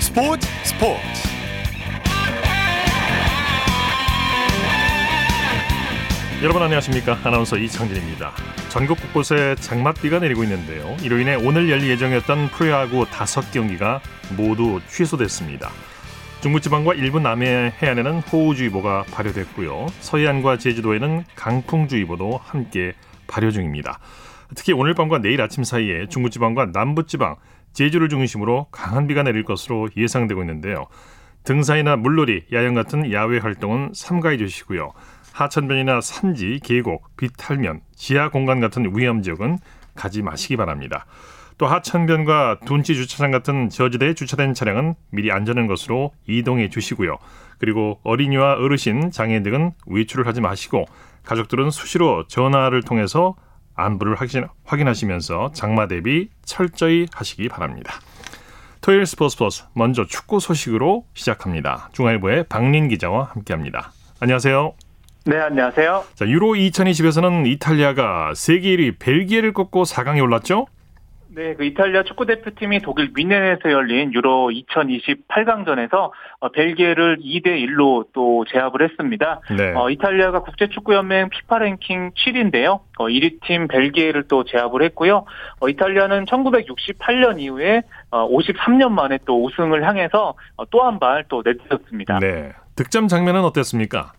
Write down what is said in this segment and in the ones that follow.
스포츠 스포츠. 여러분 안녕하십니까? 아나운서 이창진입니다. 전국 곳곳에 장맛비가 내리고 있는데요. 이로 인해 오늘 열릴 예정이었던 프로야구 다섯 경기가 모두 취소됐습니다 중부지방과 일부 남해 해안에는 호우주의보가 발효됐고요 서해안과 제주도에는 강풍주의보도 함께 발효 중입니다 특히 오늘 밤과 내일 아침 사이에 중부지방과 남부지방 제주를 중심으로 강한 비가 내릴 것으로 예상되고 있는데요. 등산이나 물놀이, 야영 같은 야외 활동은 삼가해 주시고요. 하천변이나 산지, 계곡, 비탈면, 지하 공간 같은 위험 지역은 가지 마시기 바랍니다. 또 하천변과 둔치 주차장 같은 저지대에 주차된 차량은 미리 안전한 것으로 이동해 주시고요. 그리고 어린이와 어르신, 장애인 등은 외출을 하지 마시고 가족들은 수시로 전화를 통해서 안부를 확인, 하시면서 장마 대비 철저히 하시기 바랍니다. 토요일 스포츠 플러스 먼저 축구 소식으로 시작합니다. 중앙일보의 박린 기자와 함께합니다. 안녕하세요. 네, 안녕하세요. 자, 유로 2020에서는 이탈리아가 세계 1위 벨기에를 꺾고 4강에 올랐죠? 네, 그 이탈리아 축구 대표팀이 독일 뮌헨에서 열린 유로 2020 8강전에서 어, 벨기에를 2대 1로 또 제압을 했습니다. 네. 어, 이탈리아가 국제 축구 연맹 피파 랭킹 7위인데요. 어, 1위 팀 벨기에를 또 제압을 했고요. 어, 이탈리아는 1968년 이후에 어, 53년 만에 또 우승을 향해서 어, 또한 발 또 내딛었습니다. 네. 득점 장면은 어땠습니까?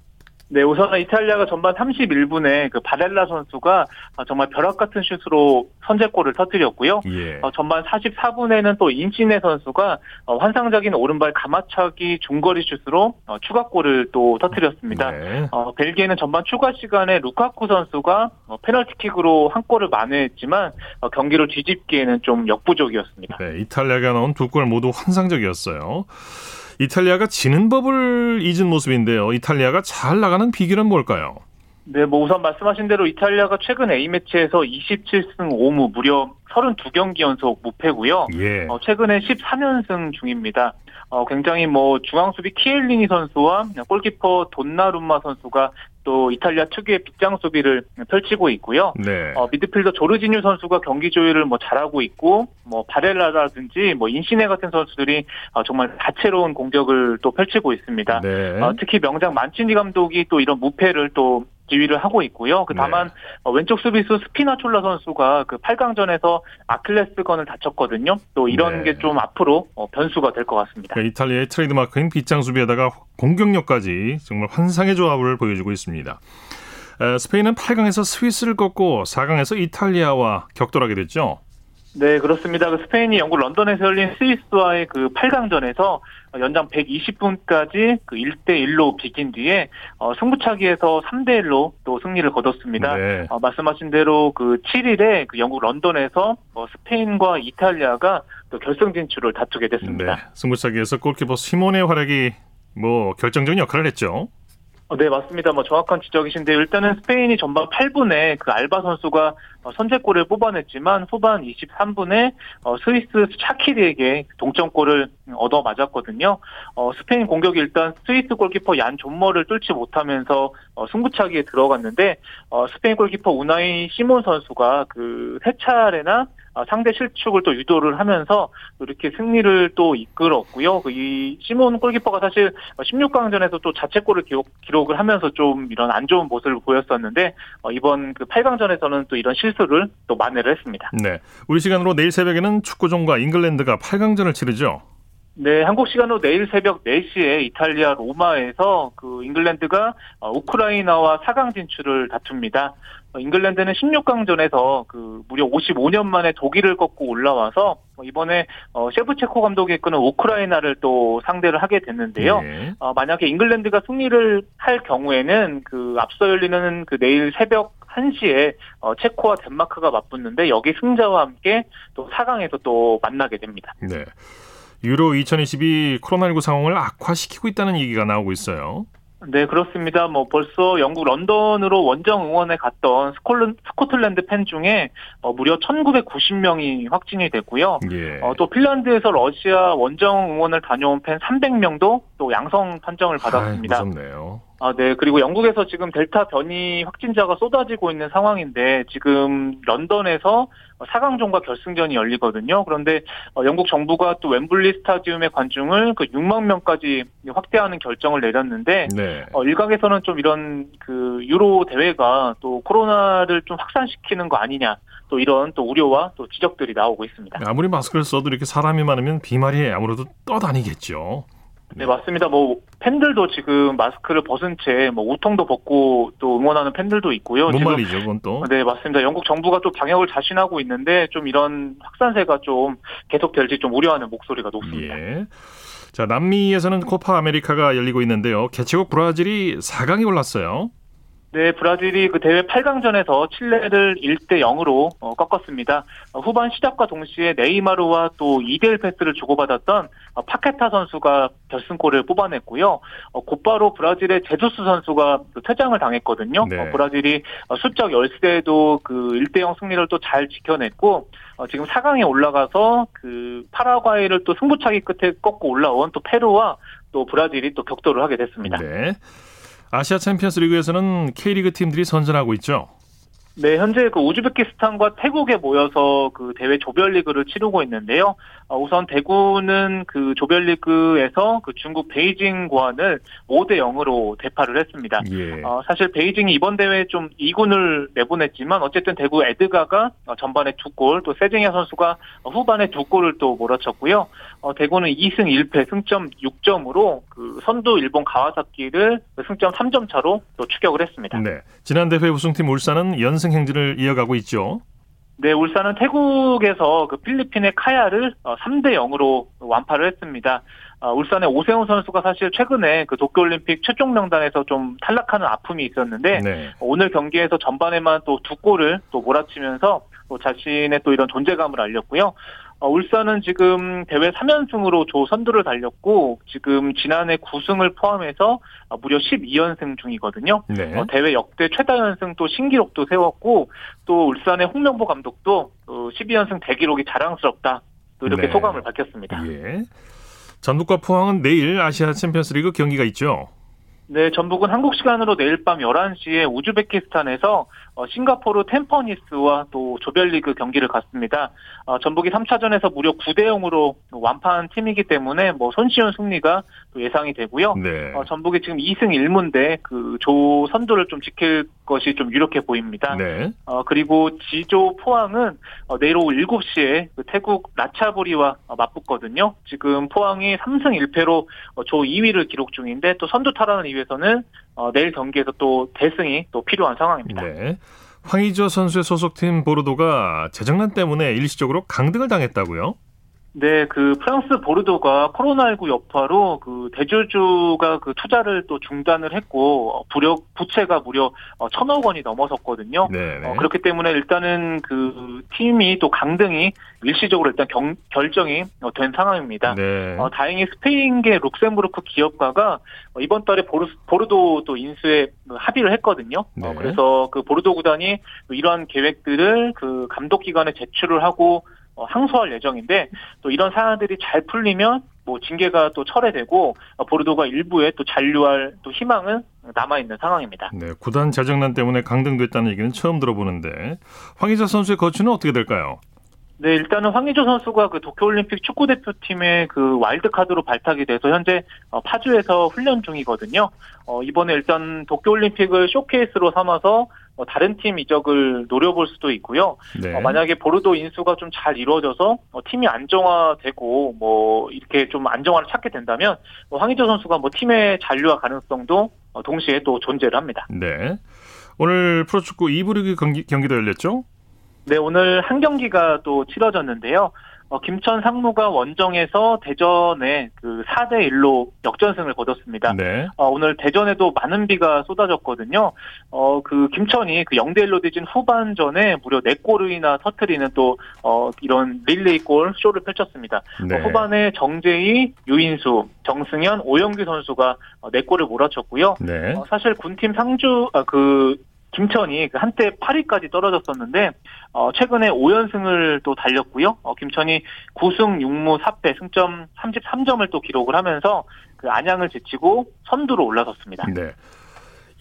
네, 우선 이탈리아가 전반 31분에 그 바렐라 선수가 정말 벼락 같은 슛으로 선제골을 터뜨렸고요. 예. 어, 전반 44분에는 또 인치네 선수가 어, 환상적인 오른발 가마차기 중거리 슛으로 어, 추가골을 또 터뜨렸습니다. 네. 어, 벨기에는 전반 추가 시간에 루카쿠 선수가 어, 페널티킥으로 한 골을 만회했지만 어, 경기를 뒤집기에는 좀 역부족이었습니다. 네, 이탈리아가 넣은 두 골 모두 환상적이었어요. 이탈리아가 지는 법을 잊은 모습인데요. 이탈리아가 잘 나가는 비결은 뭘까요? 네, 뭐 우선 말씀하신 대로 이탈리아가 최근 A매치에서 27승 5무 무려 32경기 연속 무패고요. 예. 어, 최근에 14연승 중입니다. 어, 굉장히 뭐 중앙수비 키엘리니 선수와 골키퍼 돈나룸마 선수가 또 이탈리아 특유의 빗장 수비를 펼치고 있고요. 네. 어, 미드필더 조르지뉴 선수가 경기 조율을 뭐 잘하고 있고 뭐 바렐라라든지 뭐 인시네 같은 선수들이 어, 정말 다채로운 공격을 또 펼치고 있습니다. 네. 어, 특히 명장 만치니 감독이 또 이런 무패를 또 지휘를 하고 있고요. 그 다만 네. 어, 왼쪽 수비수 스피나촐라 선수가 그 8강전에서 아킬레스건을 다쳤거든요. 또 이런 네. 게 좀 앞으로 어, 변수가 될 것 같습니다. 그러니까 이탈리아의 트레이드마크인 빗장 수비에다가 공격력까지 정말 환상의 조합을 보여주고 있습니다. 스페인은 8강에서 스위스를 꺾고 4강에서 이탈리아와 격돌하게 됐죠. 네, 그렇습니다. 그 스페인이 영국 런던에서 열린 스위스와의 그 8강전에서 연장 120분까지 그 1대 1로 비긴 뒤에 어, 승부차기에서 3대 1로 또 승리를 거뒀습니다. 네. 어, 말씀하신 대로 그 7일에 그 영국 런던에서 어, 스페인과 이탈리아가 또 결승 진출을 다투게 됐습니다. 네. 승부차기에서 골키퍼 시몬의 활약이 뭐 결정적인 역할을 했죠. 어, 네, 맞습니다. 뭐 정확한 지적이신데 일단은 스페인이 전반 8분에 그 알바 선수가 어, 선제골을 뽑아냈지만 후반 23분에 어, 스위스 차키리에게 동점골을 얻어 맞았거든요. 스페인 공격이 일단 스위스 골키퍼 얀 존머를 뚫지 못하면서 승부차기에 들어갔는데 스페인 골키퍼 우나이 시몬 선수가 그 세 차례나 어, 상대 실축을 또 유도를 하면서 이렇게 승리를 또 이끌었고요. 그이 시몬 골키퍼가 사실 16강전에서 또 자책골을 기록, 기록을 하면서 좀 이런 안 좋은 모습을 보였었는데 어, 이번 그 8강전에서는 또 이런 실수를 또 만회를 했습니다. 네. 우리 시간으로 내일 새벽에는 축구종과 잉글랜드가 8강전을 치르죠. 네, 한국 시간으로 내일 새벽 4시에 이탈리아 로마에서 그 잉글랜드가 어, 우크라이나와 4강 진출을 다툽니다. 어, 잉글랜드는 16강전에서 그 무려 55년 만에 독일을 꺾고 올라와서 어, 이번에 셰프체코 감독이 이끄는 우크라이나를 또 상대를 하게 됐는데요. 네. 만약에 잉글랜드가 승리를 할 경우에는 그 앞서 열리는 그 내일 새벽 1시에 체코와 덴마크가 맞붙는데 여기 승자와 함께 또 4강에서 또 만나게 됩니다. 네. 유로 2022 코로나19 상황을 악화시키고 있다는 얘기가 나오고 있어요. 네, 그렇습니다. 뭐 벌써 영국 런던으로 원정 응원에 갔던 스콜른, 스코틀랜드 팬 중에 어, 무려 1,990명이 확진이 됐고요. 예. 어, 또 핀란드에서 러시아 원정 응원을 다녀온 팬 300명도 또 양성 판정을 받았습니다. 아이, 무섭네요. 아, 네. 그리고 영국에서 지금 델타 변이 확진자가 쏟아지고 있는 상황인데 지금 런던에서 4강전과 결승전이 열리거든요. 그런데 어, 영국 정부가 또 웸블리 스타디움의 관중을 그 6만 명까지 확대하는 결정을 내렸는데 네. 어, 일각에서는 좀 이런 그 유로 대회가 또 코로나를 좀 확산시키는 거 아니냐. 또 이런 또 우려와 또 지적들이 나오고 있습니다. 아무리 마스크를 써도 이렇게 사람이 많으면 비말이 아무래도 떠다니겠죠. 네, 맞습니다. 뭐 팬들도 지금 마스크를 벗은 채 뭐 우통도 벗고 또 응원하는 팬들도 있고요. 뭔 말이죠, 그건 또? 네, 맞습니다. 영국 정부가 또 방역을 자신하고 있는데 좀 이런 확산세가 좀 계속될지 좀 우려하는 목소리가 높습니다. 예. 자, 남미에서는 코파 아메리카가 열리고 있는데요. 개최국 브라질이 4강에 올랐어요. 네, 브라질이 그 대회 8강전에서 칠레를 1대 0으로 어, 꺾었습니다. 어, 후반 시작과 동시에 네이마르와 또 2대1 패스를 주고받았던 어, 파케타 선수가 결승골을 뽑아냈고요. 어, 곧바로 브라질의 제주스 선수가 그 퇴장을 당했거든요. 네. 어, 브라질이 어, 수적 열세도 그 1대 0 승리를 또 잘 지켜냈고 지금 4강에 올라가서 그 파라과이를 또 승부차기 끝에 꺾고 올라온 또 페루와 또 브라질이 또 격돌을 하게 됐습니다. 네. 아시아 챔피언스 리그에서는 K리그 팀들이 선전하고 있죠. 네, 현재 그 우즈베키스탄과 태국에 모여서 그 대회 조별리그를 치르고 있는데요. 어, 우선 대구는 그 조별리그에서 그 중국 베이징 궈안을 5대 0으로 대파를 했습니다. 예. 어, 사실 베이징이 이번 대회에 좀 2군을 내보냈지만 어쨌든 대구 에드가가 어, 전반에 두 골, 또 세징야 선수가 후반에 두 골을 또 몰아쳤고요. 어, 대구는 2승 1패 승점 6점으로 그 선두 일본 가와사키를 승점 3점 차로 또 추격을 했습니다. 네. 지난 대회 우승팀 울산은 연승 행진을 이어가고 있죠. 네, 울산은 태국에서 그 필리핀의 카야를 3대 어, 0으로 완파를 했습니다. 어, 울산의 오세훈 선수가 사실 최근에 그 도쿄올림픽 최종 명단에서 좀 탈락하는 아픔이 있었는데 네. 오늘 경기에서 전반에만 또 두 골을 또 몰아치면서 또 자신의 또 이런 존재감을 알렸고요. 어, 울산은 지금 대회 3연승으로 조 선두를 달렸고 지금 지난해 9승을 포함해서 어, 무려 12연승 중이거든요. 네. 어, 대회 역대 최다 연승 또 신기록도 세웠고 또 울산의 홍명보 감독도 12연승 대기록이 자랑스럽다. 또 이렇게 네. 소감을 밝혔습니다. 예. 전북과 포항은 내일 아시아 챔피언스리그 경기가 있죠. 네, 전북은 한국 시간으로 내일 밤 11시에 우즈베키스탄에서 어, 싱가포르 템퍼니스와 또 조별리그 경기를 갖습니다. 어, 전북이 3차전에서 무려 9대 0으로 완파한 팀이기 때문에 뭐 손쉬운 승리가 또 예상이 되고요. 네. 어, 전북이 지금 2승 1무인데 그 조 선두를 좀 지킬 것이 좀 유력해 보입니다. 네. 어, 그리고 지조 포항은 어, 내일 오후 7시에 그 태국 나차부리와 어, 맞붙거든요. 지금 포항이 3승 1패로 어, 조 2위를 기록 중인데 또 선두 탈환을 위해서는 어, 내일 경기에서 또 대승이 또 필요한 상황입니다. 네. 황의조 선수의 소속팀 보르도가 재정난 때문에 일시적으로 강등을 당했다고요? 네, 그 프랑스 보르도가 코로나19 여파로 그 대주주가 그 투자를 또 중단을 했고 어, 부력 부채가 무려 어, 천억 원이 넘어섰거든요. 어, 그렇기 때문에 일단은 그 팀이 또 강등이 일시적으로 일단 경, 결정이 어, 된 상황입니다. 네. 어, 다행히 스페인계 룩셈부르크 기업가가 이번 달에 보르, 보르도 또 인수에 그 합의를 했거든요. 네. 그래서 그 보르도 구단이 이러한 계획들을 그 감독 기관에 제출을 하고 어, 항소할 예정인데 또 이런 사안들이 잘 풀리면 뭐 징계가 또 철회되고 어, 보르도가 일부에 또 잔류할 또 희망은 남아 있는 상황입니다. 네, 구단 재정난 때문에 강등됐다는 얘기는 처음 들어보는데 황희자 선수의 거취는 어떻게 될까요? 네, 일단은 황의조 선수가 그 도쿄올림픽 축구대표팀의 그 와일드카드로 발탁이 돼서 현재 어, 파주에서 훈련 중이거든요. 어, 이번에 일단 도쿄올림픽을 쇼케이스로 삼아서 어, 다른 팀 이적을 노려볼 수도 있고요. 네. 어, 만약에 보르도 인수가 좀 잘 이루어져서 어, 팀이 안정화되고 뭐 이렇게 좀 안정화를 찾게 된다면 뭐 황의조 선수가 뭐 팀의 잔류화 가능성도 어, 동시에 또 존재를 합니다. 네. 오늘 프로축구 2부 리그 경기, 경기도 열렸죠? 네, 오늘 한 경기가 또 치러졌는데요. 어, 김천 상무가 원정에서 대전에 그 4대 1로 역전승을 거뒀습니다. 네. 어, 오늘 대전에도 많은 비가 쏟아졌거든요. 어, 그 김천이 그 0대 1로 뒤진 후반전에 무려 4골이나 터트리는 또 어, 이런 릴레이 골 쇼를 펼쳤습니다. 네. 어, 후반에 정재희, 유인수, 정승현, 오영규 선수가 4골을 어, 몰아쳤고요. 네. 어, 사실 군팀 상주 아, 그 김천이 그 한때 8위까지 떨어졌었는데 어, 최근에 5연승을 또 달렸고요. 어, 김천이 9승 6무 4패 승점 33점을 또 기록을 하면서 그 안양을 제치고 선두로 올라섰습니다. 네.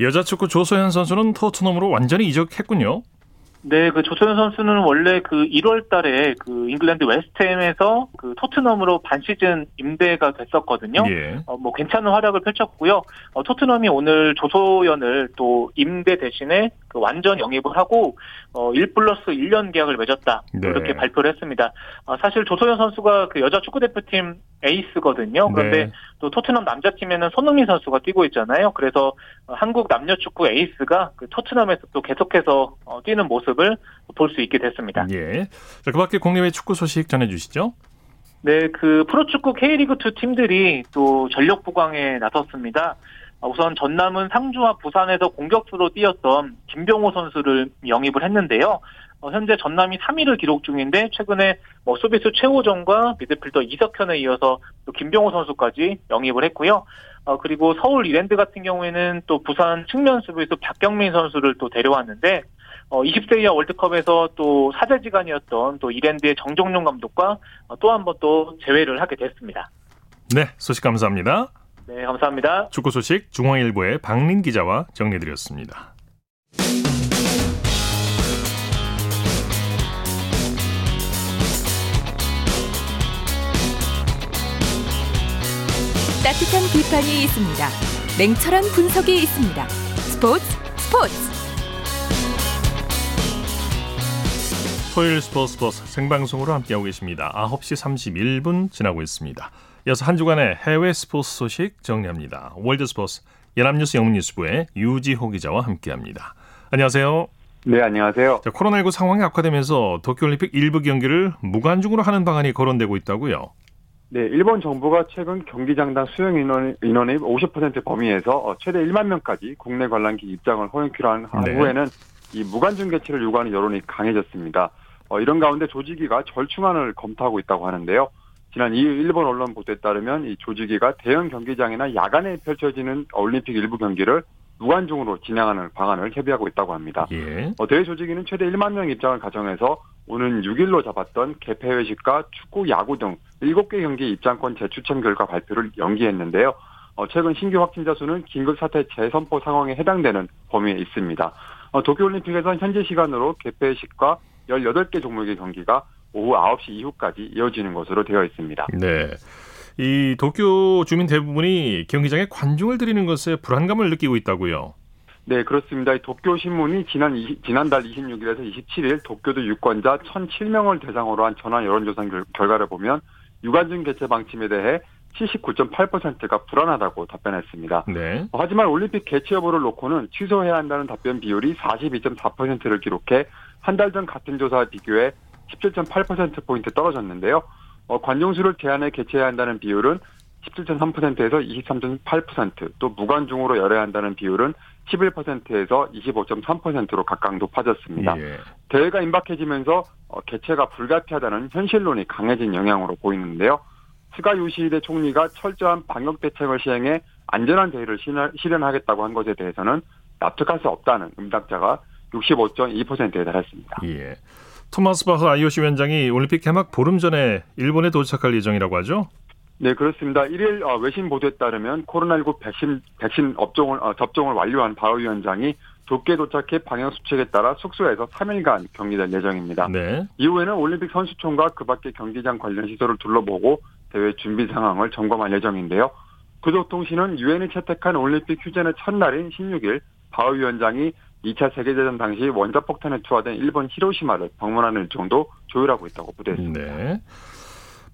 여자 축구 조소연 선수는 토트넘으로 완전히 이적했군요. 네, 그 조소연 선수는 원래 그 1월 달에 그 잉글랜드 웨스트햄에서 그 토트넘으로 반 시즌 임대가 됐었거든요. 예. 어, 뭐 괜찮은 활약을 펼쳤고요. 어, 토트넘이 오늘 조소연을 또 임대 대신에 그 완전 영입을 하고 어, 1 플러스 1년 계약을 맺었다. 네. 이렇게 발표를 했습니다. 어, 사실 조소연 선수가 그 여자 축구 대표팀 에이스거든요. 그런데 네. 또 토트넘 남자팀에는 손흥민 선수가 뛰고 있잖아요. 그래서 한국 남녀 축구 에이스가 그 토트넘에서 또 계속해서 어, 뛰는 모습을 볼 수 있게 됐습니다. 예. 자, 그 밖에 국내외 축구 소식 전해주시죠. 네, 그 프로축구 K리그2 팀들이 또 전력 부광에 나섰습니다. 우선 전남은 상주와 부산에서 공격수로 뛰었던 김병호 선수를 영입을 했는데요. 어, 현재 전남이 3위를 기록 중인데 최근에 뭐 수비수 최호정과 미드필더 이석현에 이어서 또 김병호 선수까지 영입을 했고요. 어, 그리고 서울 이랜드 같은 경우에는 또 부산 측면 수비수 박경민 선수를 또 데려왔는데 어, 20세 이하 월드컵에서 또 사제지간이었던 또 이랜드의 정종용 감독과 어, 또한 번 또 재회를 하게 됐습니다. 네, 소식 감사합니다. 네, 감사합니다. 축구 소식 중앙일보의 박린 기자와 정리해드렸습니다. 따뜻한 비판이 있습니다. 냉철한 분석이 있습니다. 스포츠 스포츠. 토요일 스포츠 스포츠 생방송으로 함께하고 계십니다. 9시 31분 지나고 있습니다. 이어서 한 주간의 해외 스포츠 소식 정리합니다. 월드 스포츠 연합뉴스 영문뉴스부의 유지호 기자와 함께합니다. 안녕하세요. 네, 안녕하세요. 자, 코로나19 상황이 악화되면서 도쿄올림픽 일부 경기를 무관중으로 하는 방안이 거론되고 있다고요? 네, 일본 정부가 최근 경기장당 수용 인원, 인원의 50% 범위에서 어, 최대 1만 명까지 국내 관람객 입장을 허용키로 한 네. 후에는 이 무관중 개최를 요구하는 여론이 강해졌습니다. 어, 이런 가운데 조직위가 절충안을 검토하고 있다고 하는데요. 지난 2일 일본 언론 보도에 따르면 이 조직위가 대형 경기장이나 야간에 펼쳐지는 올림픽 일부 경기를 무관중으로 진행하는 방안을 협의하고 있다고 합니다. 예. 어, 대회 조직위는 최대 1만 명 입장을 가정해서 오는 6일로 잡았던 개폐회식과 축구, 야구 등 7개 경기 입장권 재추천 결과 발표를 연기했는데요. 어, 최근 신규 확진자 수는 긴급사태 재선포 상황에 해당되는 범위에 있습니다. 어, 도쿄올림픽에서는 현재 시간으로 개폐식과 18개 종목의 경기가 오후 9시 이후까지 이어지는 것으로 되어 있습니다. 네. 이 도쿄 주민 대부분이 경기장에 관중을 들이는 것에 불안감을 느끼고 있다고요. 네, 그렇습니다. 도쿄 신문이 지난 20, 지난달 26일에서 27일 도쿄도 유권자 1,007명을 대상으로 한 전화 여론조사 결과를 보면 유관중 개최 방침에 대해 79.8%가 불안하다고 답변했습니다. 네. 하지만 올림픽 개최 여부를 놓고는 취소해야 한다는 답변 비율이 42.4%를 기록해 한 달 전 같은 조사와 비교해 17.8%포인트 떨어졌는데요. 어, 관중수를 제한해 개최해야 한다는 비율은 17.3%에서 23.8%, 또 무관중으로 열어야 한다는 비율은 11%에서 25.3%로 각각 높아졌습니다. 예. 대회가 임박해지면서 어, 개최가 불가피하다는 현실론이 강해진 영향으로 보이는데요. 스가 요시히데 총리가 철저한 방역 대책을 시행해 안전한 대회를 실현하겠다고 한 것에 대해서는 납득할 수 없다는 응답자가 65.2%에 달했습니다. 예. 토마스 바흐 IOC 위원장이 올림픽 개막 보름 전에 일본에 도착할 예정이라고 하죠? 네, 그렇습니다. 1일 어, 외신 보도에 따르면 코로나19 백신, 백신 업종을, 어, 접종을 완료한 바흐 위원장이 도쿄에 도착해 방역 수칙에 따라 숙소에서 3일간 격리될 예정입니다. 네. 이후에는 올림픽 선수촌과 그 밖의 경기장 관련 시설을 둘러보고 대회 준비 상황을 점검할 예정인데요. 교도통신은 유엔이 채택한 올림픽 휴전의 첫날인 16일 바흐 위원장이 2차 세계대전 당시 원자폭탄이 투하된 일본 히로시마를 방문하는 일정도 조율하고 있다고 보도했습니다. 네.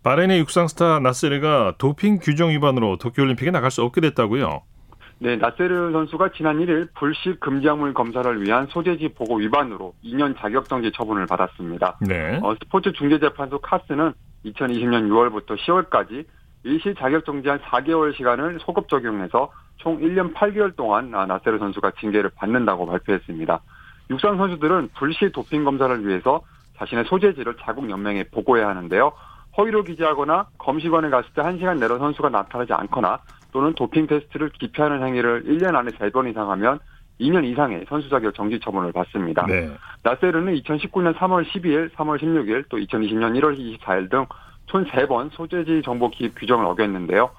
바레인의 육상 스타 나세르가 도핑 규정 위반으로 도쿄올림픽에 나갈 수 없게 됐다고요? 네, 나세르 선수가 지난 1일 불시 금지 약물 검사를 위한 소재지 보고 위반으로 2년 자격정지 처분을 받았습니다. 네. 어, 스포츠 중재재판소 카스는 2020년 6월부터 10월까지 일시 자격정지한 4개월 시간을 소급 적용해서 총 1년 8개월 동안 나세르 선수가 징계를 받는다고 발표했습니다. 육상 선수들은 불시 도핑 검사를 위해서 자신의 소재지를 자국 연맹에 보고해야 하는데요. 허위로 기재하거나 검시관에 갔을 때 1시간 내로 선수가 나타나지 않거나 또는 도핑 테스트를 기피하는 행위를 1년 안에 3번 이상 하면 2년 이상의 선수 자격 정지 처분을 받습니다. 네. 나세르는 2019년 3월 12일, 3월 16일, 또 2020년 1월 24일 등 총 3번 소재지 정보 기입 규정을 어겼는데요.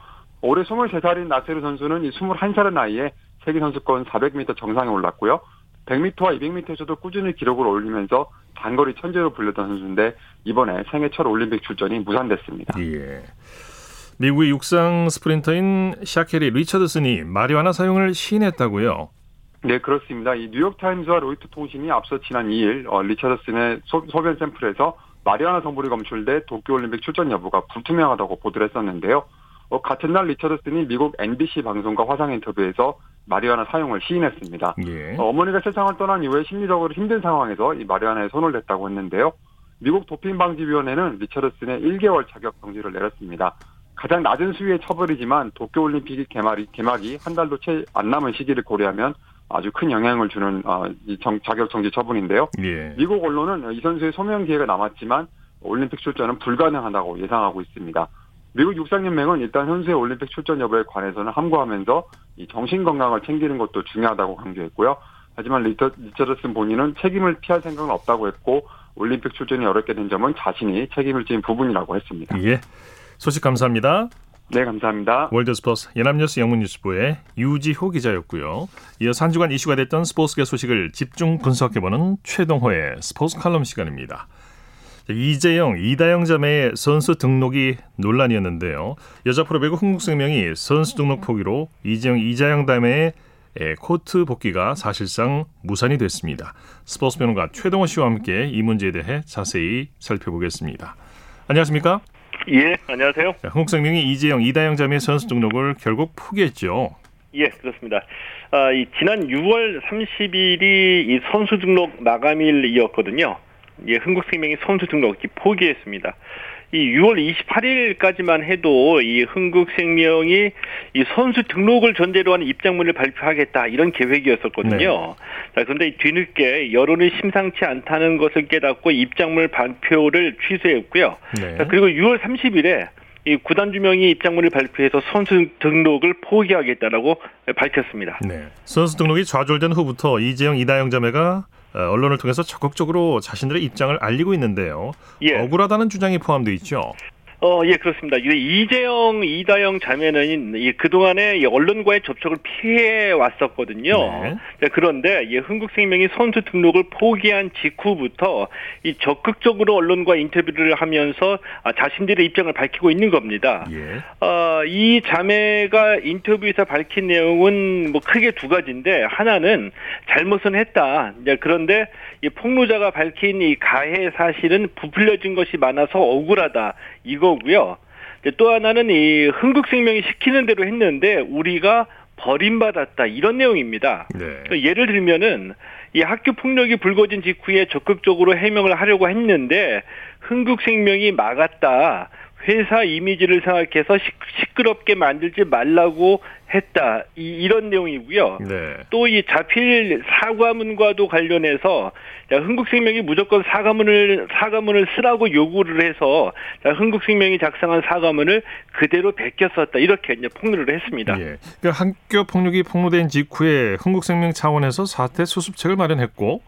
올해 23살인 나세르 선수는 이 21살의 나이에 세계 선수권 400m 정상에 올랐고요. 100m와 200m에서도 꾸준히 기록을 올리면서 단거리 천재로 불렸던 선수인데 이번에 생애 첫 올림픽 출전이 무산됐습니다. 예. 미국의 육상 스프린터인 샤케리 리처드슨이 마리화나 사용을 시인했다고요? 네, 그렇습니다. 이 뉴욕타임즈와 로이터 통신이 앞서 지난 2일 어, 리처드슨의 소, 소변 샘플에서 마리화나 성분이 검출돼 도쿄올림픽 출전 여부가 불투명하다고 보도를 했었는데요. 어, 같은 날 리처드슨이 미국 NBC 방송과 화상 인터뷰에서 마리화나 사용을 시인했습니다. 예. 어, 어머니가 세상을 떠난 이후에 심리적으로 힘든 상황에서 이 마리화나에 손을 댔다고 했는데요. 미국 도핑방지위원회는 리처드슨의 1개월 자격 정지를 내렸습니다. 가장 낮은 수위의 처벌이지만 도쿄올림픽이 개막이, 개막이 한 달도 채 안 남은 시기를 고려하면 아주 큰 영향을 주는 어, 이 정, 자격 정지 처분인데요. 예. 미국 언론은 이 선수의 소명 기회가 남았지만 올림픽 출전은 불가능하다고 예상하고 있습니다. 미국 육상연맹은 일단 선수의 올림픽 출전 여부에 관해서는 함구하면서 이 정신 건강을 챙기는 것도 중요하다고 강조했고요. 하지만 리처, 리처드슨 본인은 책임을 피할 생각은 없다고 했고 올림픽 출전이 어렵게 된 점은 자신이 책임을 지는 부분이라고 했습니다. 예. 소식 감사합니다. 네, 감사합니다. 월드스포스 연합뉴스 영문뉴스부의 유지호 기자였고요. 이어서 한 주간 이슈가 됐던 스포츠계 소식을 집중 분석해보는 최동호의 스포츠 칼럼 시간입니다. 이재영, 이다영 자매의 선수 등록이 논란이었는데요. 여자 프로배구 흥국생명이 선수 등록 포기로 이재영, 이자영 자매의 코트 복귀가 사실상 무산이 됐습니다. 스포츠 변호가 최동호 씨와 함께 이 문제에 대해 자세히 살펴보겠습니다. 안녕하십니까? 예, 안녕하세요. 흥국생명이 이재영, 이다영 자매 선수 등록을 결국 포기했죠. 예, 그렇습니다. 아, 이 지난 6월 30일이 이 선수 등록 마감일이었거든요. 예, 흥국생명이 선수 등록 포기했습니다. 이 6월 28일까지만 해도 이 흥국생명이 이 선수 등록을 전제로 하는 입장문을 발표하겠다 이런 계획이었었거든요. 네. 자, 그런데 뒤늦게 여론이 심상치 않다는 것을 깨닫고 입장문 발표를 취소했고요. 네. 자, 그리고 6월 30일에 이 구단 주명이 입장문을 발표해서 선수 등록을 포기하겠다라고 밝혔습니다. 네. 선수 등록이 좌절된 후부터 이재영, 이다영 자매가 어, 언론을 통해서 적극적으로 자신들의 입장을 알리고 있는데요. 예. 억울하다는 주장이 포함되어 있죠. 어, 예, 그렇습니다. 이재영, 이다영 자매는 이 그동안에 언론과의 접촉을 피해 왔었거든요. 네. 네. 그런데 이 흥국생명이 선수 등록을 포기한 직후부터 이 적극적으로 언론과 인터뷰를 하면서 아, 자신들의 입장을 밝히고 있는 겁니다. 예. 어, 이 자매가 인터뷰에서 밝힌 내용은 뭐 크게 두 가지인데 하나는 잘못은 했다. 그런데 이 폭로자가 밝힌 이 가해 사실은 부풀려진 것이 많아서 억울하다. 이거 고요. 또 하나는 이 흥국생명이 시키는 대로 했는데 우리가 버림받았다 이런 내용입니다. 네. 예를 들면은 이 학교 폭력이 불거진 직후에 적극적으로 해명을 하려고 했는데 흥국생명이 막았다. 회사 이미지를 생각해서 시끄럽게 만들지 말라고 했다. 이, 런 내용이고요. 네. 또이 자필 사과문과도 관련해서 흥국생명이 무조건 사과문을 사과문을 쓰라고 요구를 해서 흥국생명이 작성한 사과문을 그대로 베꼈었다. 이렇게 이제 폭로를 했습니다. 예. 그러니까 학교 폭력이 폭로된 직후에 흥국생명 차원에서 사태 수습책을 마련했고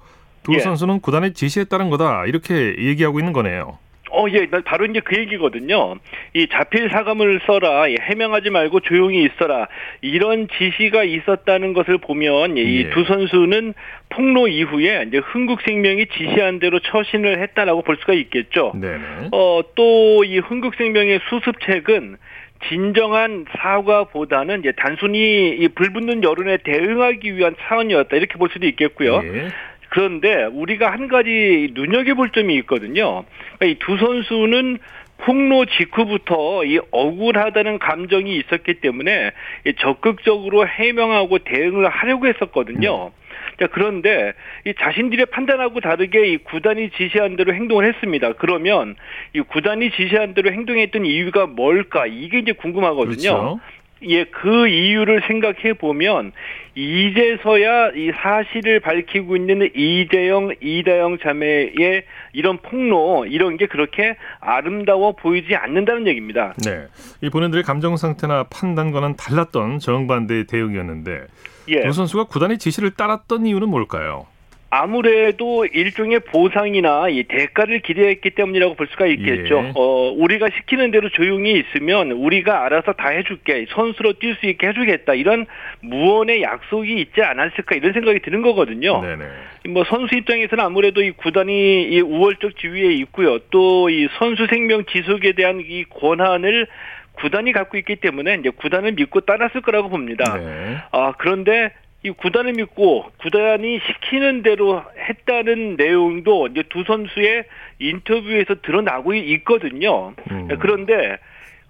두 예. 선수는 구단의 지시에 따른 거다. 이렇게 얘기하고 있는 거네요. 어, 예, 바로 이제 그 얘기거든요. 이 자필 사과문을 써라, 해명하지 말고 조용히 있어라, 이런 지시가 있었다는 것을 보면 이두 예. 선수는 폭로 이후에 이제 흥국생명이 지시한 대로 처신을 했다라고 볼 수가 있겠죠. 네. 어, 또 이 흥국생명의 수습책은 진정한 사과보다는 이제 단순히 이 불붙는 여론에 대응하기 위한 차원이었다 이렇게 볼 수도 있겠고요. 예. 그런데 우리가 한 가지 눈여겨볼 점이 있거든요. 그러니까 이 두 선수는 폭로 직후부터 이 억울하다는 감정이 있었기 때문에 적극적으로 해명하고 대응을 하려고 했었거든요. 음. 자, 그런데 이 자신들의 판단하고 다르게 이 구단이 지시한 대로 행동을 했습니다. 그러면 이 구단이 지시한 대로 행동했던 이유가 뭘까? 이게 이제 궁금하거든요. 그렇죠. 예, 그 이유를 생각해 보면 이제서야 이 사실을 밝히고 있는 이재영, 이다영 자매의 이런 폭로 이런 게 그렇게 아름다워 보이지 않는다는 얘기입니다. 네, 이 본인들의 감정 상태나 판단과는 달랐던 정반대의 대응이었는데 예. 두 선수가 구단의 지시를 따랐던 이유는 뭘까요? 아무래도 일종의 보상이나 이 대가를 기대했기 때문이라고 볼 수가 있겠죠. 예. 어, 우리가 시키는 대로 조용히 있으면 우리가 알아서 다 해줄게. 선수로 뛸 수 있게 해주겠다. 이런 무언의 약속이 있지 않았을까 이런 생각이 드는 거거든요. 네네. 뭐 선수 입장에서는 아무래도 이 구단이 이 우월적 지위에 있고요. 또 이 선수 생명 지속에 대한 이 권한을 구단이 갖고 있기 때문에 이제 구단을 믿고 따랐을 거라고 봅니다. 네. 아 그런데 이 구단을 믿고 구단이 시키는 대로 했다는 내용도 이제 두 선수의 인터뷰에서 드러나고 있거든요. 음. 그런데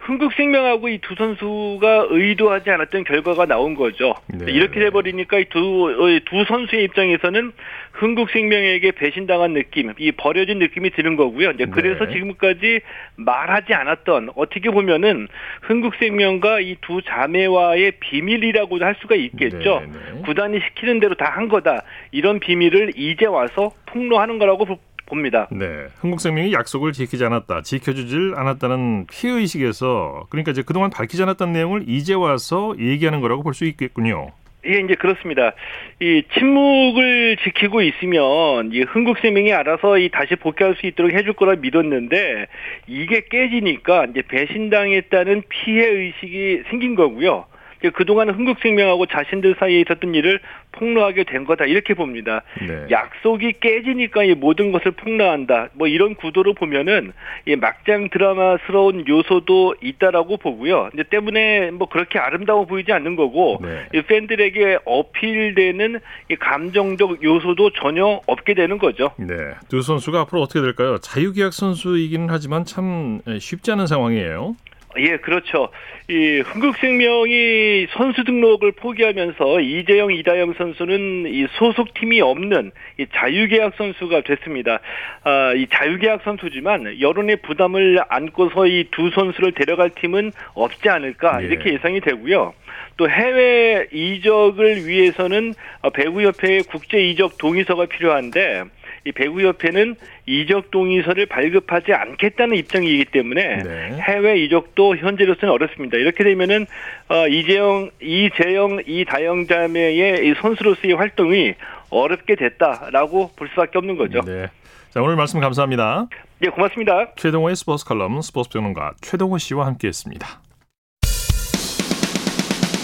흥국생명하고 이 두 선수가 의도하지 않았던 결과가 나온 거죠. 네. 이렇게 돼버리니까 이 두, 어, 두 선수의 입장에서는 흥국생명에게 배신당한 느낌, 이 버려진 느낌이 드는 거고요. 이제 그래서 네. 지금까지 말하지 않았던 어떻게 보면은 흥국생명과 이 두 자매와의 비밀이라고 할 수가 있겠죠. 네. 네. 구단이 시키는 대로 다 한 거다. 이런 비밀을 이제 와서 폭로하는 거라고 봅니다. 네. 한국생명이 약속을 지키지 않았다, 지켜주질 않았다는 피해 의식에서 그러니까 이제 그동안 밝히지 않았던 내용을 이제 와서 얘기하는 거라고 볼 수 있겠군요. 예, 이제 그렇습니다. 이 침묵을 지키고 있으면 이 흥국생명이 알아서 이 다시 복귀할 수 있도록 해줄 거라 믿었는데 이게 깨지니까 이제 배신당했다는 피해 의식이 생긴 거고요. 그동안 흥국생명하고 자신들 사이에 있었던 일을 폭로하게 된 거다 이렇게 봅니다. 네. 약속이 깨지니까 이 모든 것을 폭로한다. 뭐 이런 구도로 보면은 이 막장 드라마스러운 요소도 있다라고 보고요. 이제 때문에 뭐 그렇게 아름다워 보이지 않는 거고 네. 이 팬들에게 어필되는 이 감정적 요소도 전혀 없게 되는 거죠. 네. 두 선수가 앞으로 어떻게 될까요? 자유계약 선수이기는 하지만 참 쉽지 않은 상황이에요. 예, 그렇죠. 이 흥국생명이 선수 등록을 포기하면서 이재영, 이다영 선수는 이 소속 팀이 없는 이 자유계약 선수가 됐습니다. 아, 이 자유계약 선수지만 여론의 부담을 안고서 이 두 선수를 데려갈 팀은 없지 않을까 예. 이렇게 예상이 되고요. 또 해외 이적을 위해서는 배구협회의 국제 이적 동의서가 필요한데 이 배구협회는 이적 동의서를 발급하지 않겠다는 입장이기 때문에 네. 해외 이적도 현재로서는 어렵습니다. 이렇게 되면은 어, 이재영, 이재영, 이다영 자매의 이 선수로서의 활동이 어렵게 됐다라고 볼 수밖에 없는 거죠. 네. 자 오늘 말씀 감사합니다. 네, 고맙습니다. 최동호의 스포츠 칼럼 스포츠 평론가 최동호 씨와 함께했습니다.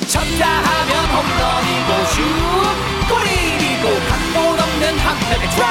쳤다 하면 홈런이고 슛 골이고 각본 없는 한편의 드라마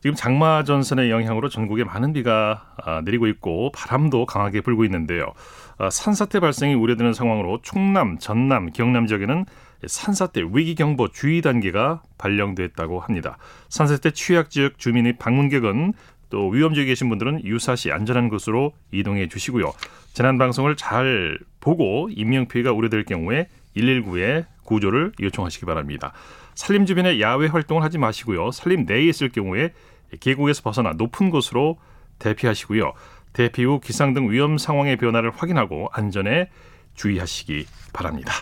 지금 장마 전선의 영향으로 전국에 많은 비가 아, 내리고 있고 바람도 강하게 불고 있는데요. 아, 산사태 발생이 우려되는 상황으로 충남, 전남, 경남 지역에는 산사태 위기경보 주의 단계가 발령됐다고 합니다. 산사태 취약 지역 주민의 방문객은 또 위험 지역에 계신 분들은 유사시 안전한 곳으로 이동해 주시고요. 재난 방송을 잘 보고 인명 피해가 우려될 경우에 119에 구조를 요청하시기 바랍니다. 산림 주변에 야외 활동을 하지 마시고요. 산림 내에 있을 경우에 계곡에서 벗어나 높은 곳으로 대피하시고요. 대피 후 기상 등 위험 상황의 변화를 확인하고 안전에 주의하시기 바랍니다.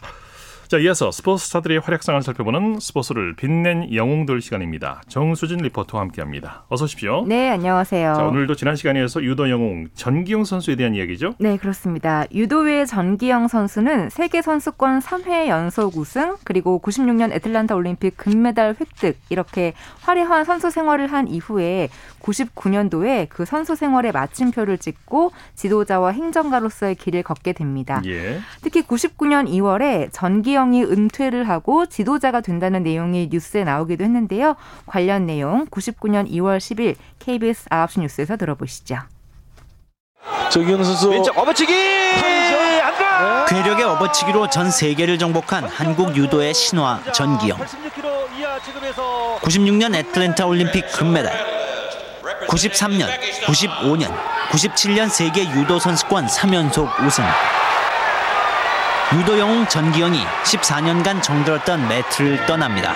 자, 이어서 스포츠 스타들의 활약상을 살펴보는 스포츠를 빛낸 영웅들 시간입니다. 정수진 리포터와 함께합니다. 어서 오십시오. 네, 안녕하세요. 자, 오늘도 지난 시간에서 유도 영웅 전기영 선수에 대한 이야기죠? 네, 그렇습니다. 유도의 전기영 선수는 세계 선수권 3회 연속 우승, 그리고 96년 애틀란타 올림픽 금메달 획득 이렇게 화려한 선수 생활을 한 이후에 99년도에 그 선수 생활의 마침표를 찍고 지도자와 행정가로서의 길을 걷게 됩니다. 예. 특히 99년 2월에 전기영 이영이 은퇴를 하고 지도자가 된다는 내용이 뉴스에 나오기도 했는데요. 관련 내용 99년 2월 10일 KBS 9시 뉴스에서 들어보시죠. 정기영 선수 왼쪽 네. 괴력의 업어치기로 전 세계를 정복한 한국 유도의 신화 전기영 96년 애틀랜타 올림픽 금메달 93년, 95년, 97년 세계 유도 선수권 3연속 우승 유도 영웅 전기영이 14년간 정들었던 매트를 떠납니다.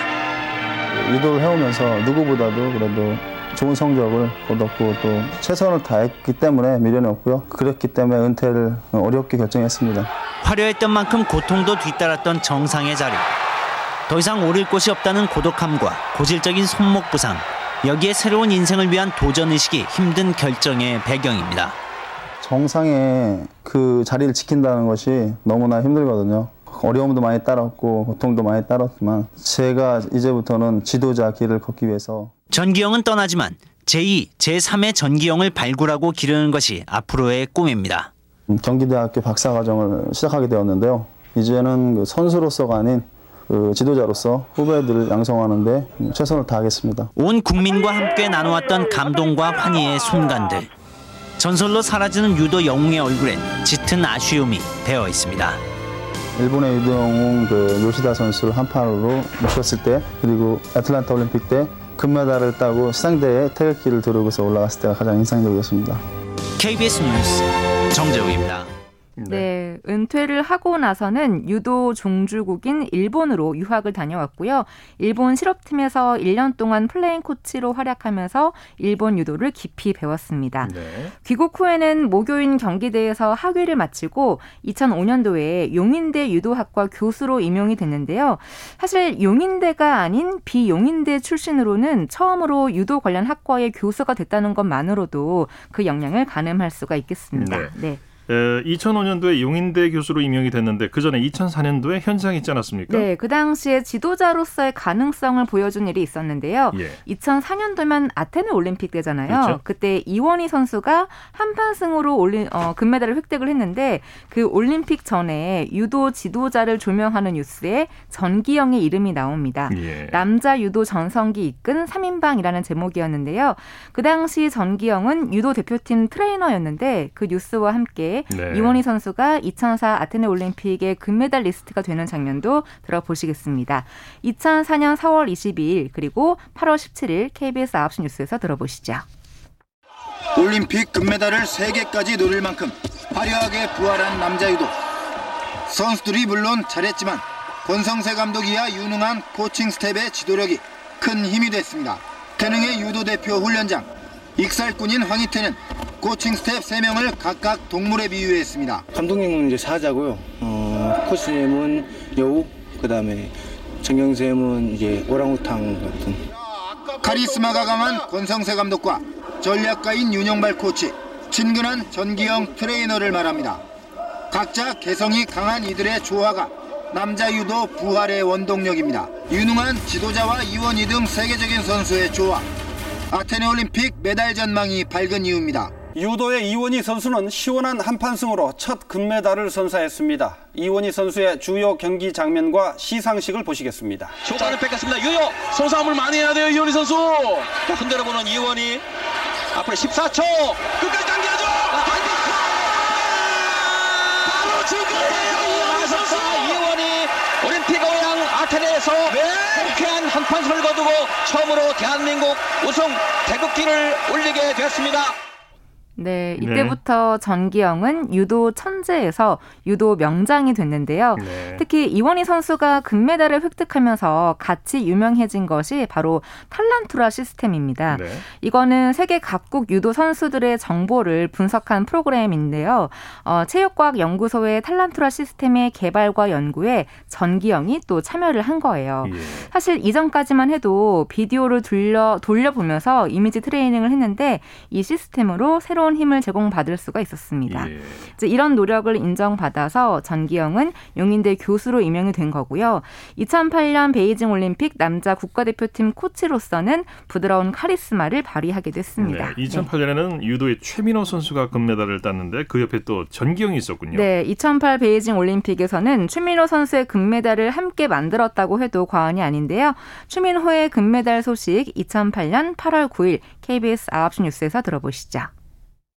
유도를 해오면서 누구보다도 그래도 좋은 성적을 거뒀고 또 최선을 다했기 때문에 미련이 없고요. 그랬기 때문에 은퇴를 어렵게 결정했습니다. 화려했던 만큼 고통도 뒤따랐던 정상의 자리. 더 이상 오를 곳이 없다는 고독함과 고질적인 손목 부상. 여기에 새로운 인생을 위한 도전 의식이 힘든 결정의 배경입니다. 정상의 그 자리를 지킨다는 것이 너무나 힘들거든요. 어려움도 많이 따랐고 고통도 많이 따랐지만 제가 이제부터는 지도자 길을 걷기 위해서 전기영은 떠나지만 제2, 제3의 전기영을 발굴하고 기르는 것이 앞으로의 꿈입니다. 경기대학교 박사과정을 시작하게 되었는데요. 이제는 그 선수로서가 아닌 그 지도자로서 후배들을 양성하는데 최선을 다하겠습니다. 온 국민과 함께 나누었던 감동과 환희의 순간들. 전설로 사라지는 유도 영웅의 얼굴엔 짙은 아쉬움이 배어 있습니다. 일본의 유도 영웅 그 요시다 선수를 한 판으로 묶었을 때 그리고 애틀란타 올림픽 때 금메달을 따고 시상대에 태극기를 두르고서 올라갔을 때가 가장 인상적이었습니다. KBS 뉴스 정재욱입니다. 네. 네. 은퇴를 하고 나서는 유도 종주국인 일본으로 유학을 다녀왔고요. 일본 실업팀에서 1년 동안 플레잉 코치로 활약하면서 일본 유도를 깊이 배웠습니다. 네. 귀국 후에는 모교인 경기대에서 학위를 마치고 2005년도에 용인대 유도학과 교수로 임용이 됐는데요. 사실 용인대가 아닌 비용인대 출신으로는 처음으로 유도 관련 학과의 교수가 됐다는 것만으로도 그 역량을 가늠할 수가 있겠습니다. 네. 네. 2005년도에 용인대 교수로 임명이 됐는데 그 전에 2004년도에 현장에 있지 않았습니까? 네, 그 당시에 지도자로서의 가능성을 보여준 일이 있었는데요. 예. 2004년도면 아테네 올림픽 때잖아요. 그렇죠? 그때 이원희 선수가 한판 승으로 올린 어, 금메달을 획득을 했는데 그 올림픽 전에 유도 지도자를 조명하는 뉴스에 전기영의 이름이 나옵니다. 예. 남자 유도 전성기 이끈 3인방이라는 제목이었는데요. 그 당시 전기영은 유도 대표팀 트레이너였는데 그 뉴스와 함께 네. 이원희 선수가 2004 아테네 올림픽의 금메달 리스트가 되는 장면도 들어보시겠습니다. 2004년 4월 22일 그리고 8월 17일 KBS 9시 뉴스에서 들어보시죠. 올림픽 금메달을 3개까지 노릴 만큼 화려하게 부활한 남자 유도. 선수들이 물론 잘했지만 권성세 감독 이하 유능한 코칭 스태프의 지도력이 큰 힘이 됐습니다. 태릉의 유도 대표 훈련장 익살꾼인 황희태는 코칭 스태프 3명을 각각 동물에 비유했습니다. 감독님은 이제 사자고요. 어, 코치님은 여우, 그 다음에 정경쌤은 이제 오랑우탕 같은. 카리스마가 강한 권성세 감독과 전략가인 윤영발 코치, 친근한 전기영 트레이너를 말합니다. 각자 개성이 강한 이들의 조화가 남자 유도 부활의 원동력입니다. 유능한 지도자와 이원희 등 세계적인 선수의 조화. 아테네 올림픽 메달 전망이 밝은 이유입니다. 유도의 이원희 선수는 시원한 한판승으로 첫 금메달을 선사했습니다. 이원희 선수의 주요 경기 장면과 시상식을 보시겠습니다. 초반을 뺏겼습니다. 유효 소싸움을 많이 해야 돼요 이원희 선수. 흔들어 보는 이원희 앞으로 14초 끝까지 당겨야죠. 바로 지금이에요 이원희 선수. 이원희 올림픽 오양 아테네에서 통쾌한 한판승을 거두고 처음으로 대한민국 우승 태극기를 올리게 되었습니다. 네, 이때부터 네. 전기영은 유도 천재에서 유도 명장이 됐는데요. 네. 특히 이원희 선수가 금메달을 획득하면서 같이 유명해진 것이 바로 탈란투라 시스템입니다. 네. 이거는 세계 각국 유도 선수들의 정보를 분석한 프로그램인데요. 어, 체육과학 연구소의 탈란투라 시스템의 개발과 연구에 전기영이 또 참여를 한 거예요. 예. 사실 이전까지만 해도 비디오를 돌려 돌려보면서 이미지 트레이닝을 했는데 이 시스템으로 새로운 새로운 힘을 제공받을 수가 있었습니다. 예. 이제 이런 노력을 인정받아서 전기영은 용인대 교수로 임명이 된 거고요. 2008년 베이징 올림픽 남자 국가대표팀 코치로서는 부드러운 카리스마를 발휘하게 됐습니다. 네, 2008년에는 네. 유도의 최민호 선수가 금메달을 땄는데 그 옆에 또 전기영이 있었군요. 네, 2008 베이징 올림픽에서는 최민호 선수의 금메달을 함께 만들었다고 해도 과언이 아닌데요. 최민호의 금메달 소식 2008년 8월 9일 KBS 9시 뉴스에서 들어보시죠.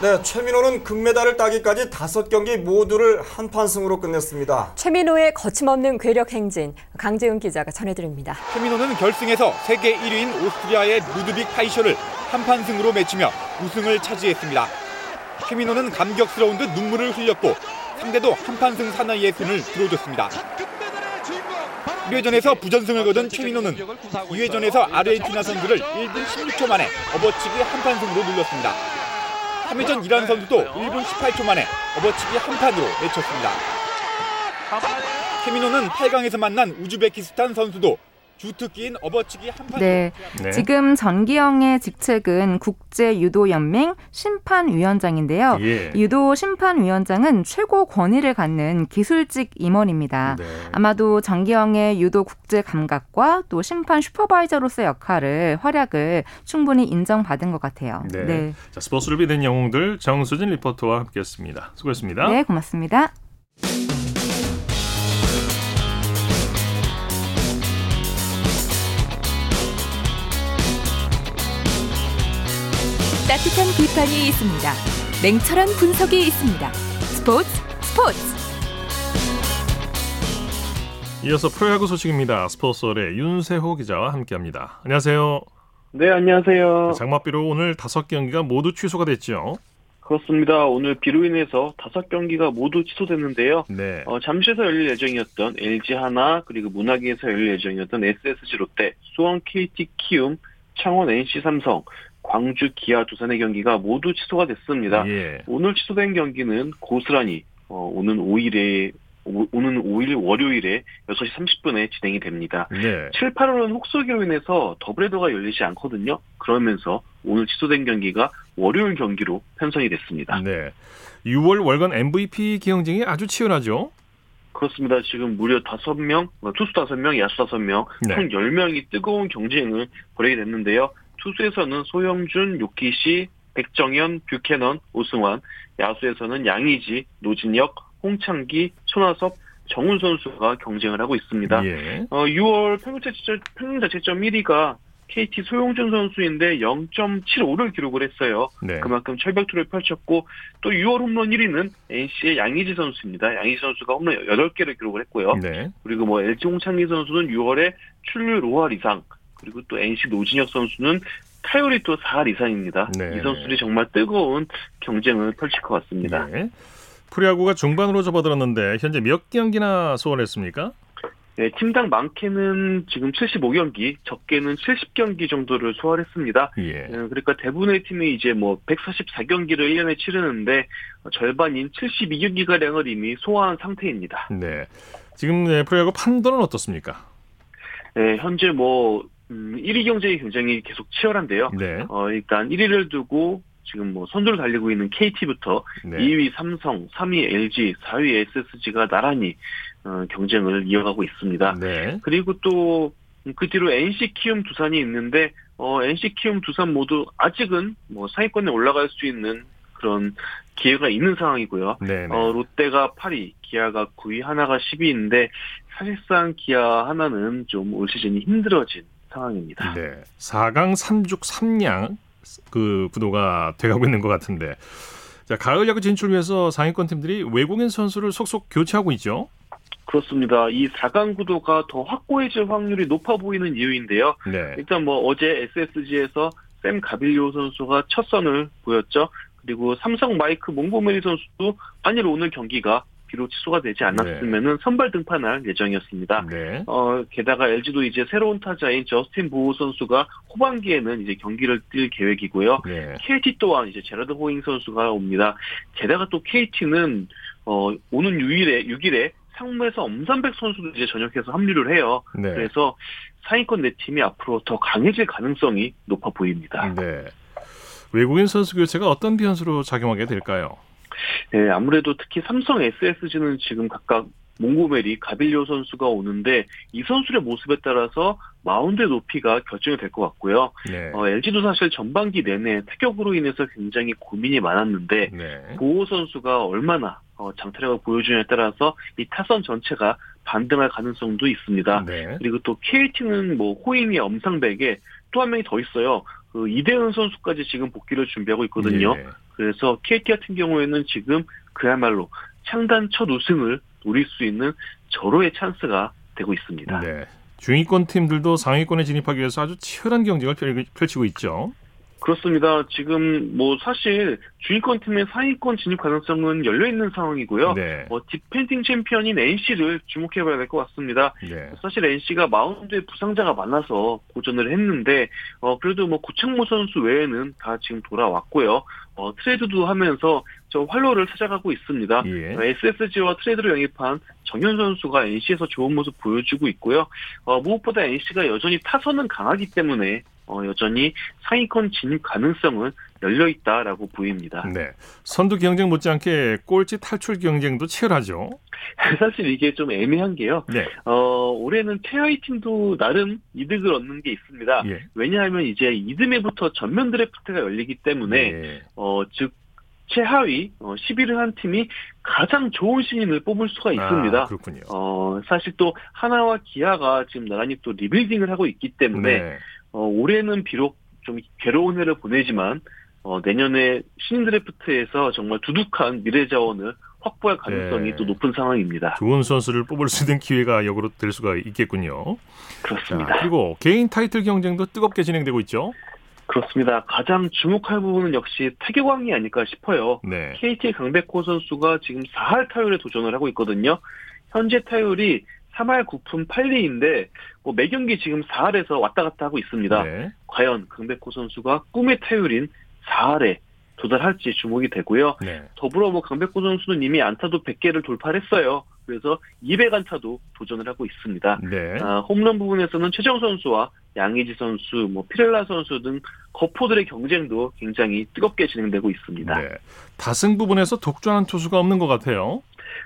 네, 최민호는 금메달을 따기까지 다섯 경기 모두를 한판승으로 끝냈습니다. 최민호의 거침없는 괴력 행진 강재훈 기자가 전해드립니다. 최민호는 결승에서 세계 1위인 오스트리아의 루드빅 파이쇼를 한판승으로 맺히며 우승을 차지했습니다. 최민호는 감격스러운 듯 눈물을 흘렸고 상대도 한판승 사나이의 손을 들어줬습니다. 1회전에서 부전승을 거둔 최민호는 2회전에서 아르헨티나 선수를 1분 16초 만에 업어치기 한판승으로 눌렀습니다. 3회전 이란 선수도 1분 18초 만에 업어치기 한 판으로 내쳤습니다. 최민호는 8강에서 만난 우즈베키스탄 선수도 주특기인 업어치기 한판. 네. 네. 지금 전기영의 직책은 국제 유도 연맹 심판위원장인데요. 예. 유도 심판위원장은 최고 권위를 갖는 기술직 임원입니다. 네. 아마도 전기영의 유도 국제 감각과 또 심판 슈퍼바이저로서의 역할을 활약을 충분히 인정받은 것 같아요. 네. 네. 자, 스포츠를 비된 영웅들 정수진 리포터와 함께했습니다. 수고했습니다. 네, 고맙습니다. 따뜻한 비판이 있습니다. 냉철한 분석이 있습니다. 스포츠 스포츠. 이어서 프로야구 소식입니다. 스포츠월의 윤세호 기자와 함께합니다. 안녕하세요. 네, 안녕하세요. 장맛비로 오늘 다섯 경기가 모두 취소가 됐죠. 그렇습니다. 오늘 비로 인해서 다섯 경기가 모두 취소됐는데요. 네. 어, 잠시에서 열릴 예정이었던 LG 하나 그리고 문학에서 열릴 예정이었던 SSG 롯데, 수원 KT 키움, 창원 NC 삼성, 광주 기아 두산의 경기가 모두 취소가 됐습니다. 예. 오늘 취소된 경기는 고스란히 어, 오는 5일에 오는 5일 월요일에 6시 30분에 진행이 됩니다. 네. 7, 8월은 혹소기로 인해서 더블헤더가 열리지 않거든요. 그러면서 오늘 취소된 경기가 월요일 경기로 편성이 됐습니다. 네. 6월 월간 MVP 경쟁이 아주 치열하죠. 그렇습니다. 지금 무려 5명, 어, 투수 5명, 야수 5명, 네. 총 10명이 뜨거운 경쟁을 벌이게 됐는데요. 투수에서는 소영준, 요키시, 백정현, 뷰캐넌, 오승환, 야수에서는 양의지, 노진혁, 홍창기, 손아섭, 정훈 선수가 경쟁을 하고 있습니다. 예. 어, 6월 평균 자체점, 평균 자체점 1위가 KT 소용준 선수인데 0.75를 기록을 했어요. 네. 그만큼 철벽투를 펼쳤고 또 6월 홈런 1위는 NC의 양의지 선수입니다. 양의지 선수가 홈런 8개를 기록을 했고요. 네. 그리고 뭐 LG 홍창기 선수는 6월에 출루 5할 이상, 그리고 또 NC 노진혁 선수는 타율이 또 4할 이상입니다. 네. 이 선수들이 정말 뜨거운 경쟁을 펼칠 것 같습니다. 네. 프리야구가 중반으로 접어들었는데 현재 몇 경기나 소화했습니까? 네, 팀당 많게는 지금 75경기, 적게는 70경기 정도를 소화했습니다. 예. 네, 그러니까 대부분의 팀이 이제 뭐 144경기를 1년에 치르는데 절반인 72경기 가량을 이미 소화한 상태입니다. 네. 지금 프로야구 판도는 어떻습니까? 네, 현재 뭐 음, 1위 경쟁이 굉장히 계속 치열한데요. 네. 어, 일단 1위를 두고 지금 뭐 선두를 달리고 있는 KT부터 네. 2위 삼성, 3위 LG, 4위 SSG가 나란히 어, 경쟁을 이어가고 있습니다. 네. 그리고 또 그 뒤로 NC 키움 두산이 있는데 어, NC 키움 두산 모두 아직은 뭐 상위권에 올라갈 수 있는 그런 기회가 있는 상황이고요. 네, 네. 어, 롯데가 8위, 기아가 9위, 하나가 10위인데 사실상 기아 하나는 좀 올 시즌이 힘들어진 상황입니다. 네. 4강 3죽 3양 그 구도가 돼가고 있는 것 같은데. 자, 가을 야구 진출 위해서 상위권 팀들이 외국인 선수를 속속 교체하고 있죠. 그렇습니다. 이 4강 구도가 더 확고해질 확률이 높아 보이는 이유인데요. 네. 일단 뭐 어제 SSG에서 샘 가빌리오 선수가 첫 선을 보였죠. 그리고 삼성 마이크 몽고메리 선수도 만일 오늘 경기가 비록 취소가 되지 않았으면은 네. 선발 등판할 예정이었습니다. 네. 어, 게다가 LG도 이제 새로운 타자인 저스틴 보호 선수가 후반기에는 이제 경기를 뛸 계획이고요. 네. KT 또한 이제 제라드 호잉 선수가 옵니다. 게다가 또 KT는 어, 오는 6일에 6일에 상무에서 엄산백 선수도 이제 전역해서 합류를 해요. 네. 그래서 상위권 네 팀이 앞으로 더 강해질 가능성이 높아 보입니다. 네. 외국인 선수 교체가 어떤 변수로 작용하게 될까요? 네, 아무래도 특히 삼성 SSG는 지금 각각 몽고메리, 가빌리오 선수가 오는데 이 선수의 모습에 따라서 마운드의 높이가 결정이 될 것 같고요. 네. 어, LG도 사실 전반기 내내 타격으로 인해서 굉장히 고민이 많았는데 네. 보호 선수가 얼마나 어, 장타력을 보여주냐에 따라서 이 타선 전체가 반등할 가능성도 있습니다. 네. 그리고 또 KT는 뭐 호잉에 엄상백에 또 한 명이 더 있어요. 그 이대은 선수까지 지금 복귀를 준비하고 있거든요. 예. 그래서 KT 같은 경우에는 지금 그야말로 창단 첫 우승을 노릴 수 있는 절호의 찬스가 되고 있습니다. 네. 중위권 팀들도 상위권에 진입하기 위해서 아주 치열한 경쟁을 펼치고 있죠. 그렇습니다. 지금 뭐 사실 중위권 팀의 상위권 진입 가능성은 열려 있는 상황이고요. 네. 어, 디펜딩 챔피언인 NC를 주목해봐야 될 것 같습니다. 네. 사실 NC가 마운드에 부상자가 많아서 고전을 했는데 어, 그래도 뭐 구창모 선수 외에는 다 지금 돌아왔고요. 어, 트레이드도 하면서 저 활로를 찾아가고 있습니다. 예. 어, SSG와 트레이드를 영입한 정현 선수가 NC에서 좋은 모습 보여주고 있고요. 어, 무엇보다 NC가 여전히 타선은 강하기 때문에 어, 여전히 상위권 진입 가능성은 열려 있다라고 보입니다. 네. 선두 경쟁 못지않게 꼴찌 탈출 경쟁도 치열하죠. 사실 이게 좀 애매한 게요. 네. 어, 올해는 최하위 팀도 나름 이득을 얻는 게 있습니다. 예. 왜냐하면 이제 이듬해부터 전면 드래프트가 열리기 때문에 예. 어, 즉 최하위 어, 11위 한 팀이 가장 좋은 신인을 뽑을 수가 있습니다. 아, 그렇군요. 어, 사실 또 하나와 기아가 지금 나란히 또 리빌딩을 하고 있기 때문에 네. 어, 올해는 비록 좀 괴로운 해를 보내지만 어, 내년에 신인 드래프트에서 정말 두둑한 미래 자원을 확보할 가능성이 네. 또 높은 상황입니다. 좋은 선수를 뽑을 수 있는 기회가 역으로 될 수가 있겠군요. 그렇습니다. 자, 그리고 개인 타이틀 경쟁도 뜨겁게 진행되고 있죠. 그렇습니다. 가장 주목할 부분은 역시 태교광이 아닐까 싶어요. 네. KT 강백호 선수가 지금 4할 타율에 도전을 하고 있거든요. 현재 타율이 3할 9푼 8리인데 뭐 매경기 지금 4할에서 왔다 갔다 하고 있습니다. 네. 과연 강백호 선수가 꿈의 타율인 4할에 도달할지 주목이 되고요. 네. 더불어 뭐 강백호 선수는 이미 안타도 100개를 돌파했어요. 그래서 200안타도 도전을 하고 있습니다. 네. 아, 홈런 부분에서는 최정 선수와 양의지 선수, 뭐 피렐라 선수 등 거포들의 경쟁도 굉장히 뜨겁게 진행되고 있습니다. 네. 다승 부분에서 독주하는 투수가 없는 것 같아요.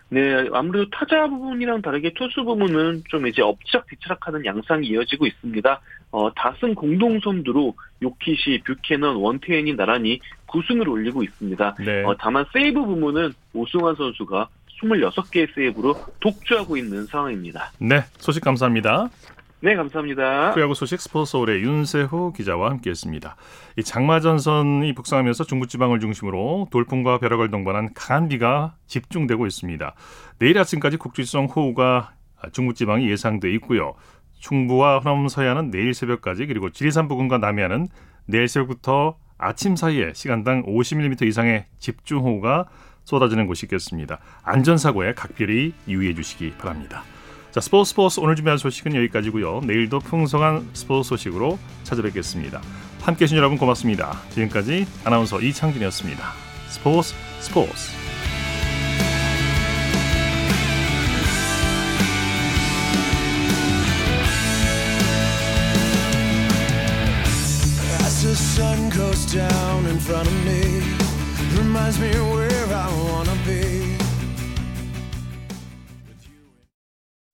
네, 아무래도 타자 부분이랑 다르게 투수 부분은 좀 이제 엎치락 뒤치락하는 양상이 이어지고 있습니다. 어, 다승 공동 선두로 요키시, 뷰캐넌, 원태인이 나란히 9승을 올리고 있습니다. 네. 어, 다만 세이브 부문은 오승환 선수가 26개의 세이브로 독주하고 있는 상황입니다. 네, 소식 감사합니다. 네, 감사합니다. 프로야구 소식 스포츠 서울의 윤세호 기자와 함께했습니다. 이 장마 전선이 북상하면서 중부 지방을 중심으로 돌풍과 벼락을 동반한 강한 비가 집중되고 있습니다. 내일 아침까지 국지성 호우가 중부 지방이 예상돼 있고요. 충부와 호남 서해안은 내일 새벽까지 그리고 지리산 부근과 남해안은 내일 새벽부터 아침 사이에 시간당 50mm 이상의 집중호우가 쏟아지는 곳이 있겠습니다. 안전사고에 각별히 유의해 주시기 바랍니다. 자, 스포츠 스포츠 오늘 준비한 소식은 여기까지고요. 내일도 풍성한 스포츠 소식으로 찾아뵙겠습니다. 함께해 주신 여러분 고맙습니다. 지금까지 아나운서 이창진이었습니다. 스포츠 스포츠